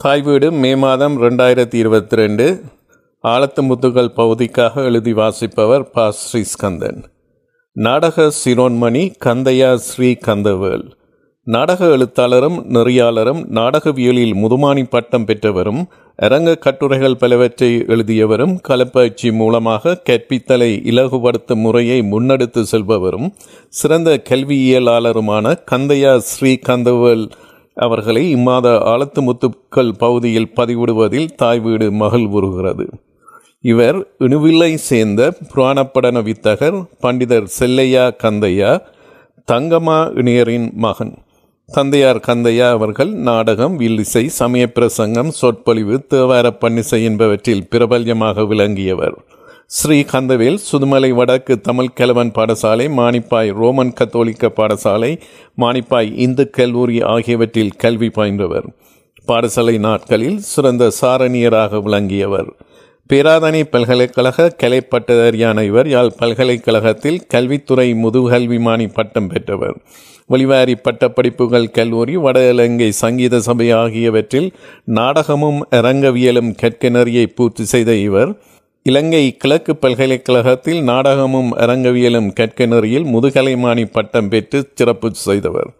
தாய் வீடு மே மாதம் ரெண்டாயிரத்தி இருபத்தி ரெண்டு. ஆழத்து முத்துகள் பகுதிக்காக எழுதி வாசிப்பவர் பா. ஸ்ரீஸ்கந்தன். நாடக சிரோன்மணி கந்தையா ஸ்ரீ கந்தவேல் நாடக எழுத்தாளரும் நெறியாளரும் நாடகவியலில் முதுமானி பட்டம் பெற்றவரும் அரங்க கட்டுரைகள் பலவற்றை எழுதியவரும் கலப்பயிற்சி மூலமாக கற்பித்தலை இலகுபடுத்தும் முறையை முன்னெடுத்து செல்பவரும் சிறந்த கல்வியியலாளருமான கந்தையா ஸ்ரீ கந்தவேல் அவர்களை இம்மாத ஆழத்து முத்துக்கள் பகுதியில் பதிவிடுவதில் தாய் வீடு மகிழ்வுறுகிறது இவர் இணுவில்லை சேர்ந்த புராணப்படன வித்தகர் பண்டிதர் செல்லையா கந்தையா தங்கம்மா இணையரின் மகன். தந்தையார் கந்தையா அவர்கள் நாடகம் வில்லிசை சமய பிரசங்கம் சொற்பொழிவு தேவார பன்னிசை என்பவற்றில் பிரபல்யமாக விளங்கியவர். ஸ்ரீ கந்தவேல் சுதுமலை வடக்கு தமிழ் கிழவன் பாடசாலை மானிப்பாய் ரோமன் கத்தோலிக்க பாடசாலை மானிப்பாய் இந்து கல்லூரி ஆகியவற்றில் கல்வி பயின்றவர். பாடசாலை நாட்களில் சிறந்த சாரணியராக விளங்கியவர். பேராதனை பல்கலைக்கழக கலை பட்டதாரியான இவர் யாழ் பல்கலைக்கழகத்தில் கல்வித்துறை முதுகல்விமானி பட்டம் பெற்றவர். ஒளிவாரி பட்டப்படிப்புகள் கல்லூரி வட இலங்கை சங்கீத சபை ஆகியவற்றில் நாடகமும் அரங்கவியலும் கற்க நெறியை பூர்த்தி செய்த இவர். இலங்கை கிழக்கு பல்கலைக்கழகத்தில் நாடகமும் அரங்கவியலும் கற்க நெறியில் முதுகலைமானி பட்டம் பெற்று சிறப்பு செய்தவர்.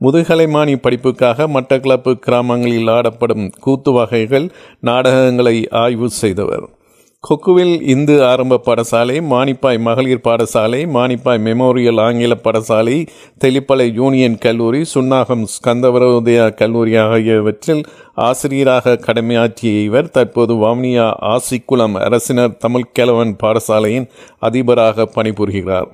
முதுகலைமானி படிப்புக்காக மட்டக்களப்பு கிராமங்களில் ஆடப்படும் கூத்து வகைகள் நாடகங்களை ஆய்வு செய்தவர். கொக்குவில் இந்து ஆரம்ப பாடசாலை மானிப்பாய் மகளிர் பாடசாலை மானிப்பாய் மெமோரியல் ஆங்கில பாடசாலை தெளிப்பளை யூனியன் கல்லூரி சுன்னாகம் ஸ்கந்தவரோதயா கல்லூரி ஆகியவற்றில் ஆசிரியராக கடமையாற்றிய இவர் தற்போது வவுனியா ஆசிக்குளம் அரசினர் தமிழ் கிழவன் பாடசாலையின் அதிபராக பணிபுரிகிறார்.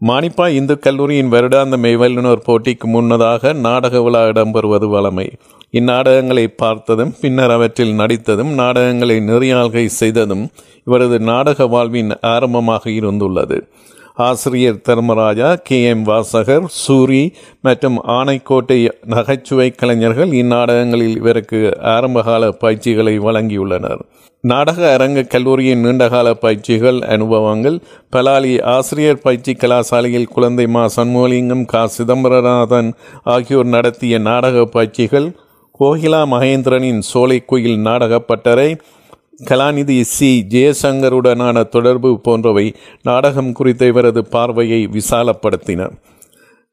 மானிப்பா இந்து கல்லூரியின் வருடாந்த மெய்வல்லுநர் போட்டிக்கு முன்னதாக நாடக விழா இடம்பெறுவது வழமை. இந்நாடகங்களை பார்த்ததும் பின்னர் அவற்றில் நடித்ததும் நாடகங்களை நெறியாள்கை செய்ததும் இவரது நாடக வாழ்வின் ஆரம்பமாக இருந்துள்ளது. ஆசிரியர் தர்மராஜா கே. எம். வாசகர் சூரி மற்றும் ஆனைக்கோட்டை நகைச்சுவை கலைஞர்கள் இந்நாடகங்களில் இவருக்கு ஆரம்பகால பயிற்சிகளை வழங்கியுள்ளனர். நாடக அரங்க கல்லூரியின் நீண்டகால பயிற்சிகள் அனுபவங்கள் பலாலி ஆசிரியர் பயிற்சி கலாசாலையில் குழந்தை மா சண்முகலிங்கம் கா. சிதம்பரநாதன் ஆகியோர் நடத்திய நாடக பயிற்சிகள் கோகிலா மகேந்திரனின் சோலை கோயில் நாடக கலாநிதி சி. ஜெயசங்கருடனான தொடர்பு போன்றவை நாடகம் குறித்த இவரது பார்வையை விசாலப்படுத்தின.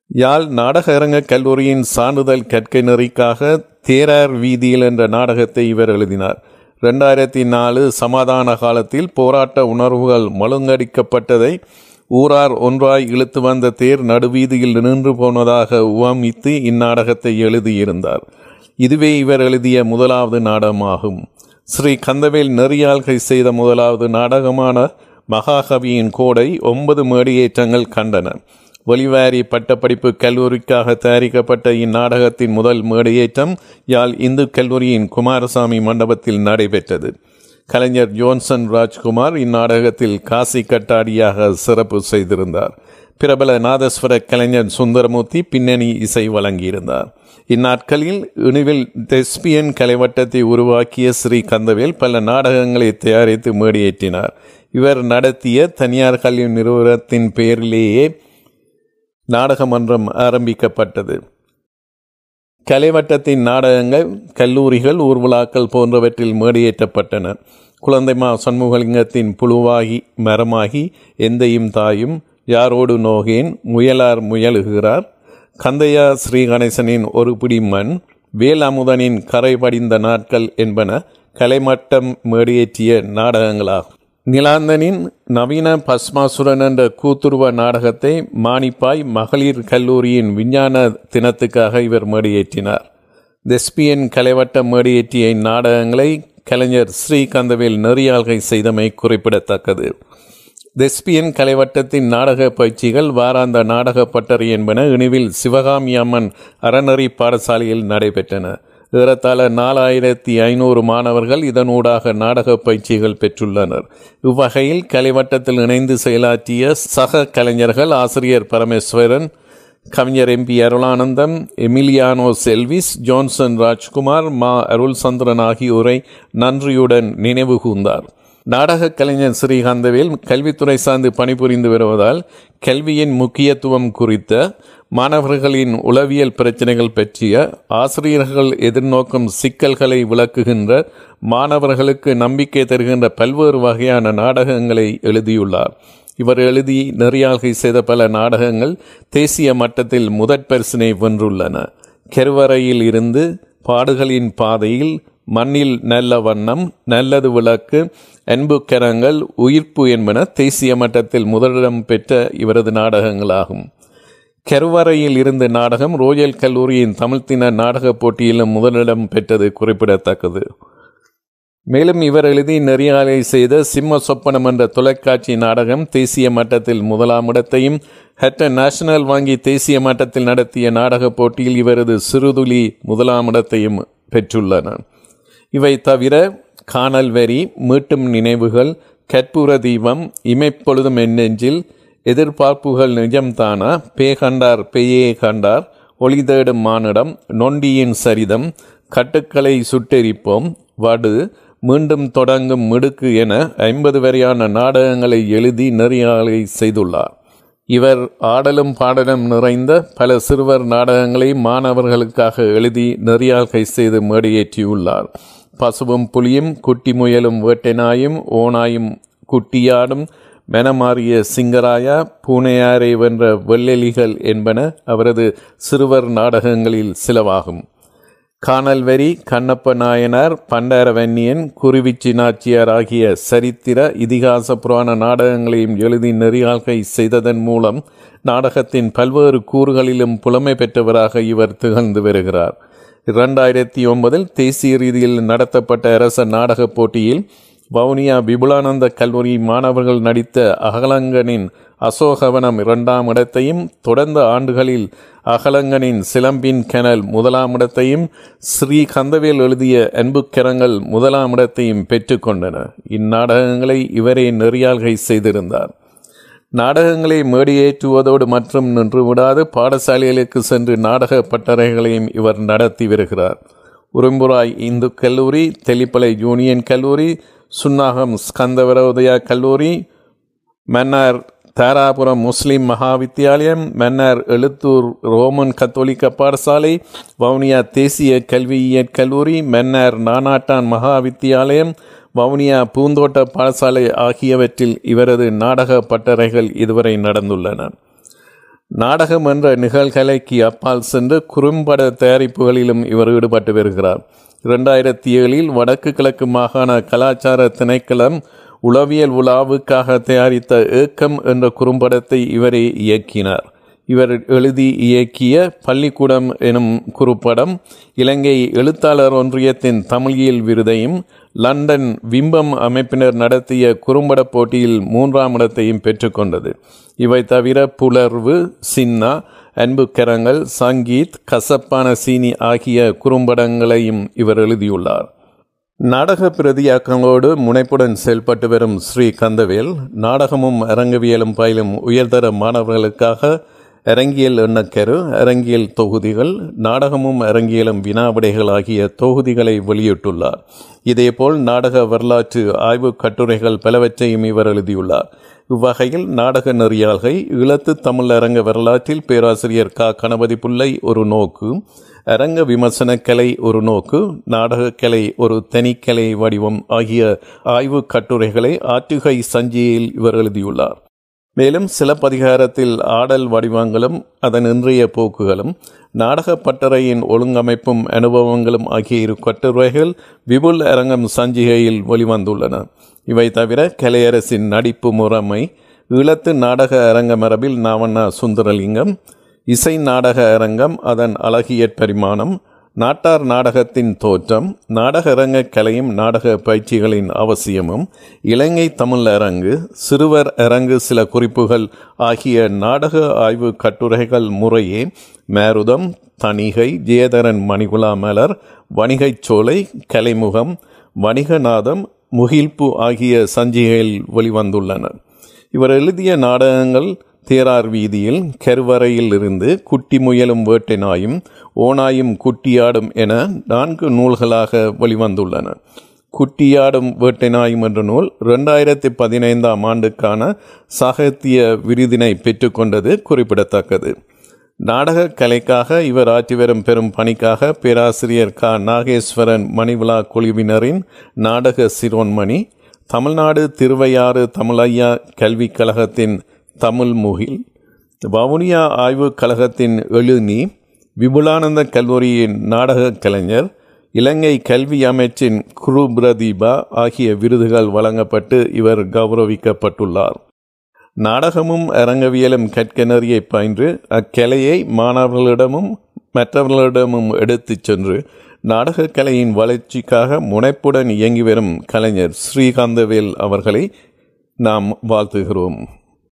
யாழ் நாடக அரங்க கல்லூரியின் சான்றிதழ் கற்கை நெறிக்காக தேரார் வீதியில் என்ற நாடகத்தை இவர் எழுதினார். ரெண்டாயிரத்தி நாலு சமாதான காலத்தில் போராட்ட உணர்வுகள் மழுங்கடிக்கப்பட்டதை ஊரார் ஒன்றாய் இழுத்து வந்த தேர் நடுவீதியில் நின்று போனதாக உவமித்து இந்நாடகத்தை எழுதியிருந்தார். இதுவே இவர் எழுதிய முதலாவது நாடகமாகும். ஸ்ரீ கந்தவேல் நெறியாள்கை செய்த முதலாவது நாடகமான மகாகவியின் கோடை ஒன்பது மேடியேற்றங்கள் கண்டன. ஒளிவாரி பட்டப்படிப்பு கல்லூரிக்காக தயாரிக்கப்பட்ட இந்நாடகத்தின் முதல் மேடையேற்றம் யாழ் இந்து கல்லூரியின் குமாரசாமி மண்டபத்தில் நடைபெற்றது. கலைஞர் ஜோன்சன் ராஜ்குமார் இந்நாடகத்தில் காசி கட்டாடியாக சிறப்பு செய்திருந்தார். பிரபல நாதஸ்வர கலைஞர் சுந்தரமூர்த்தி பின்னணி இசை வழங்கியிருந்தார். இந்நாட்களில் இணுவில் தெஸ்பியன் கலைவட்டத்தை உருவாக்கிய ஸ்ரீ கந்தவேல் பல நாடகங்களை தயாரித்து மேடியேற்றினார். இவர் நடத்திய தனியார் கல்வி நிறுவனத்தின் பெயரிலேயே நாடகமன்றம் ஆரம்பிக்கப்பட்டது. கலைவட்டத்தின் நாடகங்கள் கல்லூரிகள் ஊர்விழாக்கள் போன்றவற்றில் மேடியேற்றப்பட்டன. குழந்தைமா சண்முகலிங்கத்தின் புழுவாகி மரமாகி எந்தையும் தாயும் யாரோடு நோகேன் முயலார் முயலுகிறார்? கந்தையா ஸ்ரீ கணேசனின் ஒரு பிடி மண் வேலாமுதனின் கரை படிந்த நாட்கள் என்பன கலைமட்டம் மேடியேற்றிய நாடகங்களாகும். நிலாந்தனின் நவீன பஸ்மாசுரன் என்ற கூத்துருவ நாடகத்தை மானிப்பாய் மகளிர் கல்லூரியின் விஞ்ஞான தினத்துக்காக இவர் மேடியேற்றினார். தெஸ்பியன் கலைவட்ட மேடியேற்றிய இந்நாடகங்களை கலைஞர் ஸ்ரீகந்தவேல் நெறியாள்கை செய்தமை குறிப்பிடத்தக்கது. தெஸ்பியன் கலைவட்டத்தின் நாடக பயிற்சிகள் வாராந்த நாடக பட்டறை என்பன இனிவில் சிவகாமி அம்மன் அறநெறி பாடசாலையில் நடைபெற்றன. ஏறத்தாழ நாலாயிரத்தி ஐநூறு மாணவர்கள் இதனூடாக நாடக பயிற்சிகள் பெற்றுள்ளனர். இவ்வகையில் கலைவட்டத்தில் இணைந்து செயலாற்றிய சக கலைஞர்கள் ஆசிரியர் பரமேஸ்வரன் கவிஞர் எம்பி அருளானந்தம் எமிலியானோ செல்விஸ் ஜான்சன் ராஜ்குமார் மா அருள் சந்திரன் ஆகியோரை நன்றியுடன் நினைவு கூர்ந்தார். நாடக கலைஞர் ஸ்ரீகாந்தவேல் கல்வித்துறை சார்ந்து பணிபுரிந்து வருவதால் கல்வியின் முக்கியத்துவம் குறித்த மாணவர்களின் உளவியல் பிரச்சனைகள் பற்றிய ஆசிரியர்கள் எதிர்நோக்கும் சிக்கல்களை விளக்குகின்ற மாணவர்களுக்கு நம்பிக்கை தருகின்ற பல்வேறு வகையான நாடகங்களை எழுதியுள்ளார். இவர் எழுதி நெறியாள்கை செய்த பல நாடகங்கள் தேசிய மட்டத்தில் முதற் பரிசினை வென்றுள்ளன. கெருவறையில் இருந்து பாடுகளின் பாதையில் மண்ணில் நல்ல வண்ணம் நல்லது விளக்கு அன்பு கரங்கள் உயிர்ப்பு என்பன தேசிய மட்டத்தில் முதலிடம் பெற்ற இவரது நாடகங்களாகும். கருவறையில் இருந்த நாடகம் ரோயல் கல்லூரியின் தமிழ்த்தின நாடகப் போட்டியிலும் முதலிடம் பெற்றது குறிப்பிடத்தக்கது. மேலும் இவர் எழுதி நெறியாலை செய்த சிம்ம சொப்பனம் என்ற தொலைக்காட்சி நாடகம் தேசிய மட்டத்தில் முதலாம் இடத்தையும் ஹெட்ட நேஷனல் வாங்கி தேசிய மட்டத்தில் நடத்திய நாடகப் போட்டியில் இவரது சிறுதுளி முதலாம் இடத்தையும் பெற்றுள்ளன. இவை தவிர காணல் வரி மீட்டும் நினைவுகள் கற்பூர தீபம் இமைப்பொழுதும் என்னெஞ்சில் எதிர்பார்ப்புகள் நிஜம்தானா? பே கண்டார் பேயே கண்டார் ஒளி தேடும் மானிடம் நொண்டியின் சரிதம் கட்டுக்களை சுட்டெரிப்போம் வடு மீண்டும் தொடங்கும் மிடுக்கு என ஐம்பது வரையான நாடகங்களை எழுதி நெறியாளை செய்துள்ளார். இவர் ஆடலும் பாடலும் நிறைந்த பல சிறுவர் நாடகங்களை மாணவர்களுக்காக எழுதி நெறியாள்கை செய்து மேடையேற்றியுள்ளார். பசுவும் புலியும் குட்டி முயலும் வேட்டைனாயும் ஓனாயும் குட்டியாடும் மெனமாறிய சிங்கராயா பூனையாரை வென்ற வெள்ளெலிகள் என்பன அவரது சிறுவர் நாடகங்களில் சிலவாகும். காணல் வரி கண்ணப்ப நாயனார் பண்டாரவன்னியன் குருவிச்சி நாச்சியார் ஆகிய சரித்திர இதிகாச புராண நாடகங்களையும் எழுதி நெறியாழ்கை செய்ததன் மூலம் நாடகத்தின் பல்வேறு கூறுகளிலும் புலமை பெற்றவராக இவர் திகழ்ந்து வருகிறார். இரண்டாயிரத்தி ஒன்பதில் தேசிய ரீதியில் நடத்தப்பட்ட அரச நாடகப் போட்டியில் வவுனியா விபுலானந்த கல்லூரி மாணவர்கள் நடித்த அகலங்கனின் அசோகவனம் இரண்டாம் இடத்தையும் தொடர்ந்த ஆண்டுகளில் அகலங்கனின் சிலம்பின் கெனல் முதலாம் இடத்தையும் ஸ்ரீ கந்தவேல் எழுதிய அன்புக்கரங்கள் முதலாம் இடத்தையும் பெற்றுக்கொண்டன இந்நாடகங்களை இவரே நெறியாள்கை செய்திருந்தார். நாடகங்களை மேடியேற்றுவதோடு மற்றும் நின்று விடாது பாடசாலைகளுக்கு சென்று நாடக பட்டறைகளையும் இவர் நடத்தி வருகிறார். உரும்புராய் இந்து கல்லூரி தெளிப்பளை யூனியன் கல்லூரி சுன்னாகம் ஸ்கந்தவரோதயா கல்லூரி மன்னார் தாராபுரம் முஸ்லீம் மகா வித்தியாலயம் மன்னார் எழுத்தூர் ரோமன் கத்தோலிக்க பாடசாலை வவுனியா தேசிய கல்வியியற் கல்லூரி மன்னார் நானாட்டான் மகா வித்தியாலயம் வவுனியா பூந்தோட்ட பாடசாலை ஆகியவற்றில் இவரது நாடக பட்டறைகள் இதுவரை நடந்துள்ளன. நாடகம் என்ற நிகழ்கலைக்கு அப்பால் சென்று குறும்பட தயாரிப்புகளிலும் இவர் ஈடுபட்டு வருகிறார். இரண்டாயிரத்தி ஏழில் வடக்கு கிழக்கு மாகாண கலாச்சார திணைக்களம் உளவியல் உலாவுக்காக தயாரித்த ஏக்கம் என்ற குறும்படத்தை இவரே இயக்கினார். இவர் எழுதி இயக்கிய பள்ளிக்கூடம் எனும் குறுப்படம் இலங்கை எழுத்தாளர் ஒன்றியத்தின் தமிழியல் விருதையும் லண்டன் விம்பம் அமைப்பினர் நடத்திய குறும்பட போட்டியில் மூன்றாம் இடத்தையும் பெற்றுக்கொண்டது இவை தவிர புலர்வு சின்னா அன்புக்கரங்கள் சங்கீத் கசப்பான சீனி ஆகிய குறும்படங்களையும் இவர் எழுதியுள்ளார். நாடக பிரதியாக்கங்களோடு முனைப்புடன் செயல்பட்டு வரும் ஸ்ரீ கந்தவேல் நாடகமும் அரங்கவியலும் பயிலும் உயர்தர மாணவர்களுக்காக அரங்கியல் எண்ணக்கரு அரங்கியல் தொகுதிகள் நாடகமும் அரங்கியலும் வினாவிடைகள் ஆகிய தொகுதிகளை வெளியிட்டுள்ளார். இதேபோல் நாடக வரலாற்று ஆய்வு கட்டுரைகள் பலவற்றையும் இவர் எழுதியுள்ளார். இவ்வகையில் நாடக நெறியாள்கை இழத்து தமிழ் அரங்க வரலாற்றில் பேராசிரியர் க. கணபதி பிள்ளை ஒரு நோக்கு அரங்க விமர்சனக்கலை ஒரு நோக்கு நாடகக்கலை ஒரு தனிக்கலை வடிவம் ஆகிய ஆய்வு கட்டுரைகளை ஆற்றுகை சஞ்சியில் இவர் எழுதியுள்ளார். மேலும் சிலப்பதிகாரத்தில் ஆடல் வடிவங்களும் அதன் இன்றைய போக்குகளும் நாடக பட்டறையின் ஒழுங்கமைப்பும் அனுபவங்களும் ஆகிய இரு கட்டுரைகள் விபுல் அரங்கம் சஞ்சிகையில் வெளிவந்துள்ளன. இவை தவிர கலையரசின் நடிப்பு முறைமை ஈழத்து நாடக அரங்க மரபில் நாவண்ணா சுந்தரலிங்கம் இசை நாடக அரங்கம் அதன் அழகியற் பரிமாணம் நாட்டார் நாடகத்தின் தோற்றம் நாடக அரங்க கலையும் நாடக பயிற்சிகளின் அவசியமும் இலங்கை தமிழ் அரங்கு சிறுவர் அரங்கு சில குறிப்புகள் ஆகிய நாடக ஆய்வு கட்டுரைகள் முறையே மேருதம் தணிகை ஜெயதரன் மணிகுலா மலர் வணிகைச் சோலை கலைமுகம் வணிகநாதம் முகில்பு ஆகிய சஞ்சிகையில் வெளிவந்துள்ளன. இவர் எழுதிய நாடகங்கள் தேரார் வீதியில் கருவறையில் இருந்து குட்டி முயலும் வேட்டை நாயும் ஓனாயும் குட்டியாடும் என நான்கு நூல்களாக வெளிவந்துள்ளன. குட்டியாடும் வேட்டை நாயும் என்ற நூல் ரெண்டாயிரத்தி பதினைந்தாம் ஆண்டுக்கான சாகித்ய விருதினை பெற்றுக்கொண்டது குறிப்பிடத்தக்கது. நாடக கலைக்காக இவர் ஆற்றி வரும் பெரும் பணிக்காக பேராசிரியர் க. நாகேஸ்வரன் மணிவிழா குழுவினரின் நாடக சிரோன்மணி தமிழ்நாடு திருவையாறு தமிழையா கல்விக் கழகத்தின் தமிழ் முகில். வவுனியா ஆய்வுக் கழகத்தின் எழுநி விபுலானந்த கல்லூரியின் நாடகக் கலைஞர் இலங்கை கல்வி அமைச்சின் குரு பிரதீபா ஆகிய விருதுகள் வழங்கப்பட்டு இவர் கௌரவிக்கப்பட்டுள்ளார். நாடகமும் அரங்கவியலும் கற்க நெறியை பயின்று அக்கலையை மாணவர்களிடமும் மற்றவர்களிடமும் எடுத்துச் சென்று நாடகக் கலையின் வளர்ச்சிக்காக முனைப்புடன் இயங்கி வரும் கலைஞர் ஸ்ரீகாந்தவேல் அவர்களை நாம் வாழ்த்துகிறோம்.